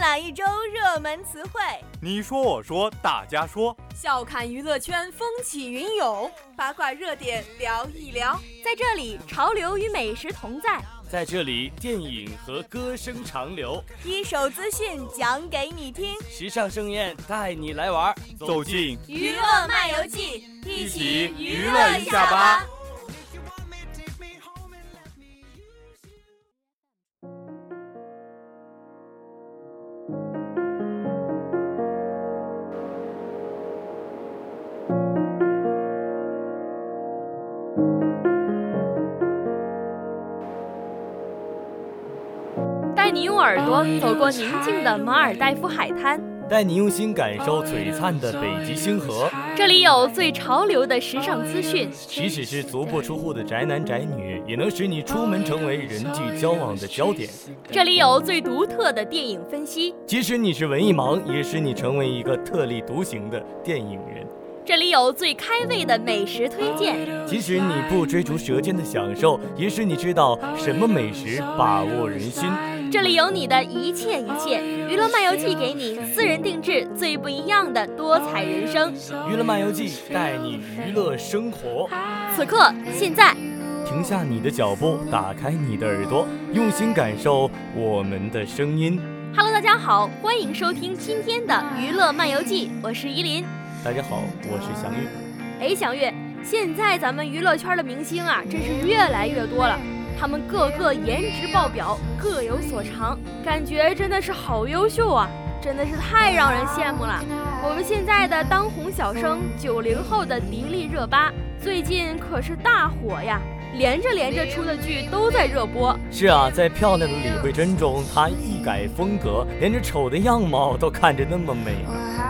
览一周热门词汇，你说我说大家说，笑看娱乐圈风起云涌，八卦热点聊一聊。在这里，潮流与美食同在；在这里，电影和歌声长流。一手资讯讲给你听，时尚盛宴带你来玩，走进娱乐漫游记，一起娱乐一下吧。走过宁静的马尔代夫海滩，带你用心感受璀璨的北极星河。这里有最潮流的时尚资讯，即使是足不出户的宅男宅女，也能使你出门成为人际交往的焦点。这里有最独特的电影分析，即使你是文艺盲，也使你成为一个特立独行的电影人。这里有最开胃的美食推荐，即使你不追逐舌尖的享受，也使你知道什么美食把握人心。这里有你的一切一切，娱乐漫游记给你私人定制最不一样的多彩人生。娱乐漫游记带你娱乐生活。此刻，现在，停下你的脚步，打开你的耳朵，用心感受我们的声音。Hello，大家好，欢迎收听今天的娱乐漫游记，我是依林。大家好，我是祥月。哎，祥月，现在咱们娱乐圈的明星啊，真是越来越多了。他们个个颜值爆表，各有所长，感觉真的是好优秀啊！真的是太让人羡慕了。我们现在的当红小生，九零后的迪丽热巴，最近可是大火呀，连着连着出的剧都在热播。是啊，在漂亮的李慧珍中，她一改风格，连着丑的样貌都看着那么美。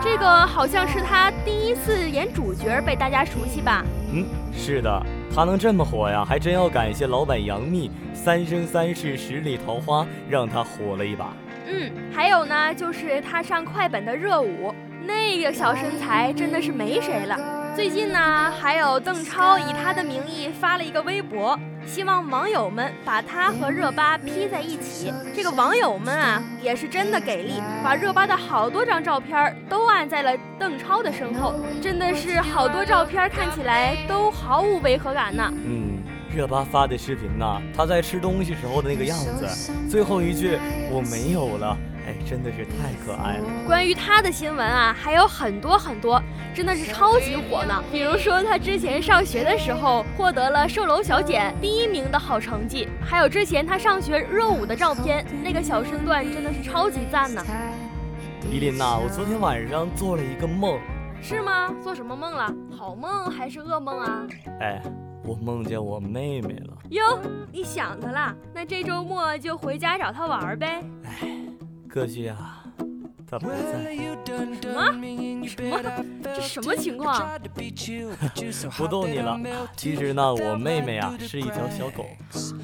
这个好像是她第一次演主角，被大家熟悉吧？嗯，是的。他能这么火呀，还真要感谢老板杨幂《三生三世十里桃花》，让他火了一把。嗯，还有呢，就是他上快本的热舞，那个小身材真的是没谁了。最近呢，还有邓超以他的名义发了一个微博，希望网友们把他和热巴 P 在一起。这个网友们啊，也是真的给力，把热巴的好多张照片都按在了邓超的身后，真的是好多照片看起来都毫无违和感呢。嗯，热巴发的视频呢，她在吃东西时候的那个样子，最后一句我没有了。哎，真的是太可爱了。关于他的新闻啊，还有很多很多，真的是超级火呢。比如说，他之前上学的时候获得了售楼小姐第一名的好成绩，还有之前他上学热舞的照片，那个小身段真的是超级赞呢。依琳呐，我昨天晚上做了一个梦，是吗？做什么梦了？好梦还是噩梦啊？哎，我梦见我妹妹了。哟，你想她了？那这周末就回家找她玩呗。哎。可惜啊。他不在。什么？什么？这什么情况？不逗你了。其实呢，我妹妹啊是一条小狗。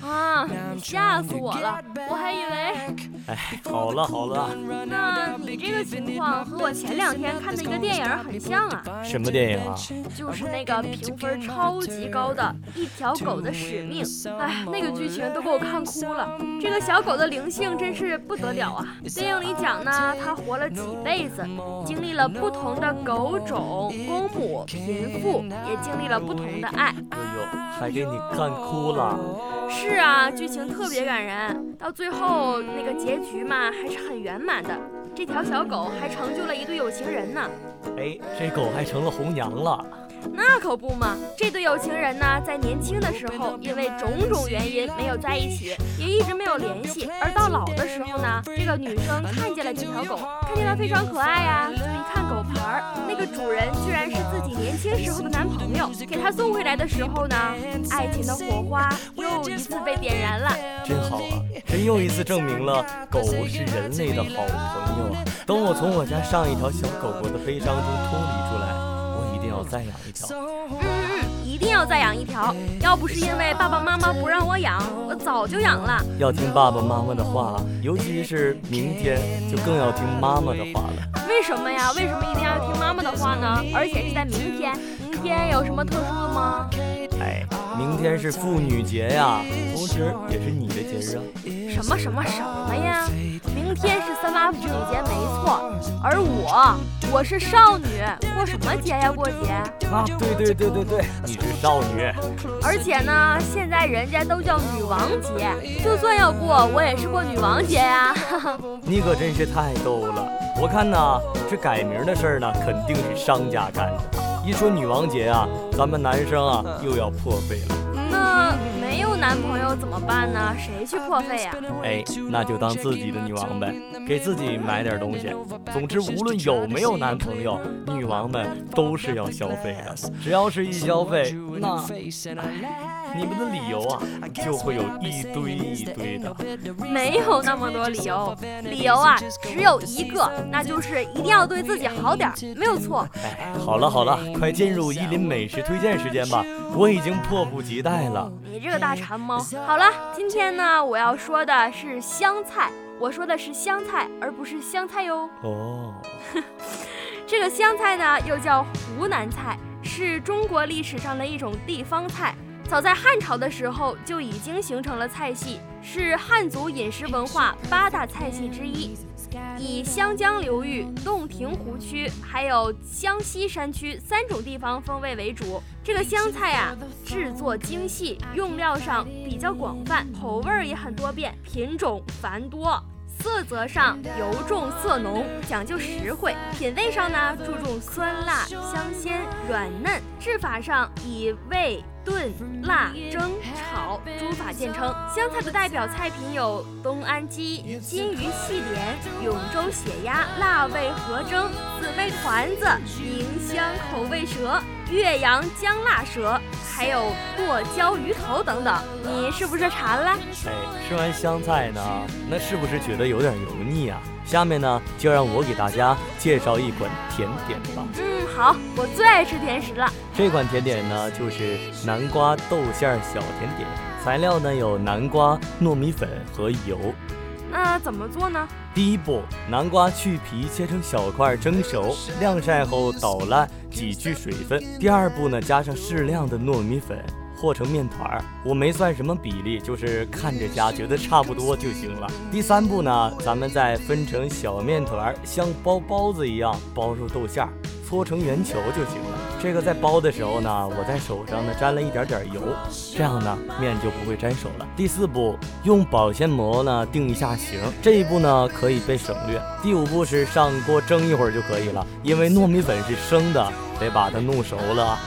啊！你吓死我了！我还以为……哎，好了好了。那你这个情况和我前两天看的一个电影很像啊。什么电影啊？就是那个评分超级高的《一条狗的使命》。哎，那个剧情都给我看哭了。这个小狗的灵性真是不得了啊！电影里讲呢，它活。了几辈子，经历了不同的狗种、公母、贫富，也经历了不同的爱。哎呦，还给你看哭了。是啊，剧情特别感人，到最后那个结局嘛，还是很圆满的。这条小狗还成就了一对有情人呢。哎，这狗还成了红娘了。那可不嘛！这对有情人呢，在年轻的时候因为种种原因没有在一起，也一直没有联系。而到老的时候呢，这个女生看见了这条狗，看见它非常可爱呀，就一看狗牌儿，那个主人居然是自己年轻时候的男朋友。给它送回来的时候呢，爱情的火花又一次被点燃了。真好啊！这又一次证明了狗是人类的好朋友啊！等我从我家上一条小狗狗的悲伤中脱离出来。要再养一条，嗯嗯，一定要再养一条。要不是因为爸爸妈妈不让我养，我早就养了。要听爸爸妈妈的话，尤其是明天，就更要听妈妈的话了。为什么呀？为什么一定要听妈妈的话呢？而且是在明天，明天有什么特殊的吗？哎，明天是妇女节呀，同时也是你的节日啊。什么什么什么呀？明天是。三八妇女节没错，而我我是少女，过什么节呀？过节？啊，对对对对对，你是少女。而且呢，现在人家都叫女王节，就算要过，我也是过女王节呀。你可真是太逗了。我看呢，这改名的事儿呢，肯定是商家干的。一说女王节啊，咱们男生啊又要破费了。那没有男朋友怎么办呢？谁去破费呀？哎，那就当自己的女王呗，给自己买点东西。总之，无论有没有男朋友，女王们都是要消费的。只要是一消费，那你们的理由啊，就会有一堆一堆的。没有那么多理由，理由啊只有一个，那就是一定要对自己好点，没有错。哎，好了好了，快进入伊林美食推荐时间吧，我已经迫不及待了。你这个大馋猫。好了，今天呢，我要说的是香菜。我说的是香菜，而不是香菜哟。哦，这个香菜呢，又叫湖南菜，是中国历史上的一种地方菜。早在汉朝的时候就已经形成了菜系，是汉族饮食文化八大菜系之一。以湘江流域、洞庭湖区还有湘西山区三种地方风味为主。这个湘菜啊，制作精细，用料上比较广泛，口味也很多变，品种繁多。色泽上油重色浓，讲究实惠；品味上呢，注重酸辣、香鲜、软嫩。制法上以味。炖、辣、蒸、炒诸法见称。湘菜的代表菜品有东安鸡、金鱼细莲、永州血鸭、辣味合蒸、姊妹团子、宁乡口味蛇、岳阳姜辣蛇，还有剁椒鱼头等等。你是不是馋了？哎，吃完湘菜呢，那是不是觉得有点油腻啊？下面呢，就让我给大家介绍一款甜点吧。嗯，好，我最爱吃甜食了。这款甜点呢，就是南瓜豆馅小甜点。材料呢有南瓜、糯米粉和油。那怎么做呢？第一步，南瓜去皮切成小块蒸熟，晾晒后捣烂，挤去水分。第二步呢，加上适量的糯米粉。和成面团儿，我没算什么比例，就是看着加，觉得差不多就行了。第三步呢，咱们再分成小面团儿，像包包子一样包入豆馅儿，搓成圆球就行了。这个在包的时候呢，我在手上呢沾了一点点油，这样呢面就不会粘手了。第四步，用保鲜膜呢定一下形，这一步呢可以被省略。第五步是上锅蒸一会儿就可以了，因为糯米粉是生的，得把它弄熟了。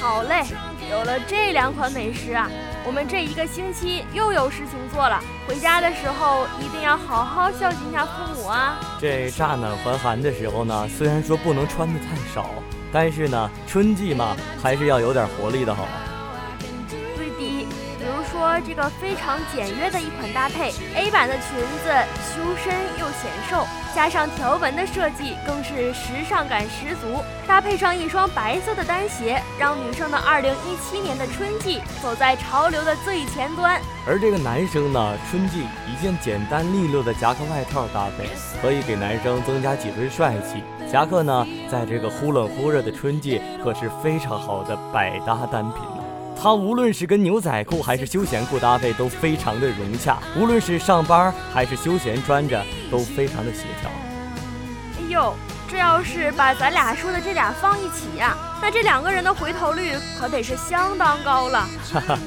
好嘞。有了这两款美食啊，我们这一个星期又有事情做了。回家的时候一定要好好孝敬一下父母啊！这乍暖还寒的时候呢，虽然说不能穿的太少，但是呢，春季嘛，还是要有点活力的好。这个非常简约的一款搭配，A 版的裙子修身又显瘦，加上条纹的设计，更是时尚感十足。搭配上一双白色的单鞋，让女生的2017年的春季走在潮流的最前端。而这个男生呢，春季一件简单利落的夹克外套搭配，可以给男生增加几分帅气。夹克呢，在这个忽冷忽热的春季，可是非常好的百搭单品。它无论是跟牛仔裤还是休闲裤搭配都非常的融洽，无论是上班还是休闲穿着都非常的协调。哎呦，这要是把咱俩说的这俩放一起呀，那这两个人的回头率可得是相当高了。哈哈，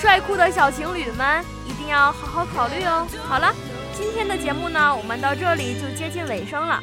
帅酷的小情侣们一定要好好考虑哦。好了，今天的节目呢，我们到这里就接近尾声了。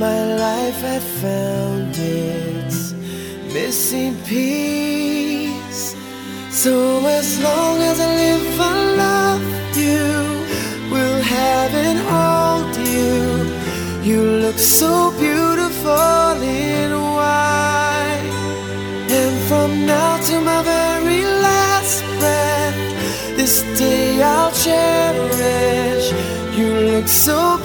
my life had found its missing piece. So as long as I live, I love you. Will have and hold you. You look so beautiful in white. And from now to my very last breath, this day I'll cherish. You look so